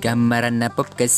gambaran na popkes